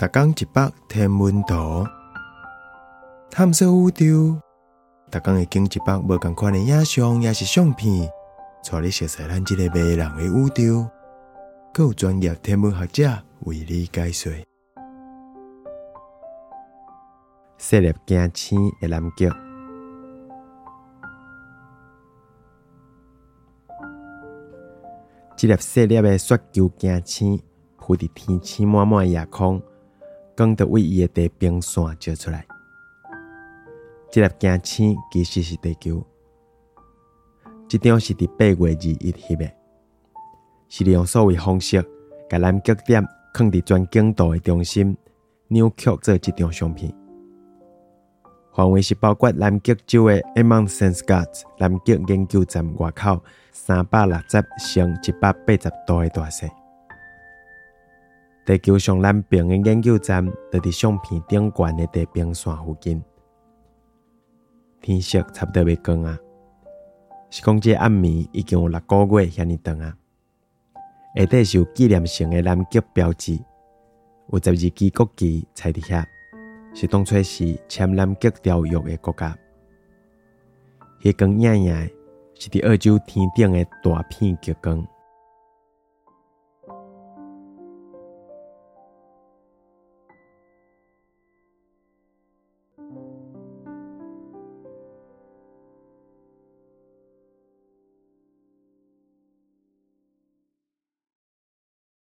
逐工一百天文图，探索宇宙。逐工会经一百无共款的影像，也是相片，带你熟悉咱即个迷人的宇宙。更有专业天文学者为你解说。设立惊星的南极，这粒设立的雪球行星浮伫天星满满夜空，光着为伊的地平线照出来。这粒行星其实是地球，这张是伫八月二日翕的，是利用所谓方式，甲南极点放伫全景度的中心，扭曲做一张相片。范围是包括南极洲的 Amundsen Scott 南极研究站外口三百六十乘一百八十度的大小。地球上南边的研究站就伫相片顶悬的地平线附近。天色差不多要光啊，是讲这暗暝已经有六个月遐尼长啊。下底是有纪念性的南极标志，有十二支国旗插伫遐。是当初是签南极条约的国家，迄光影影是伫澳洲天顶的大片极光。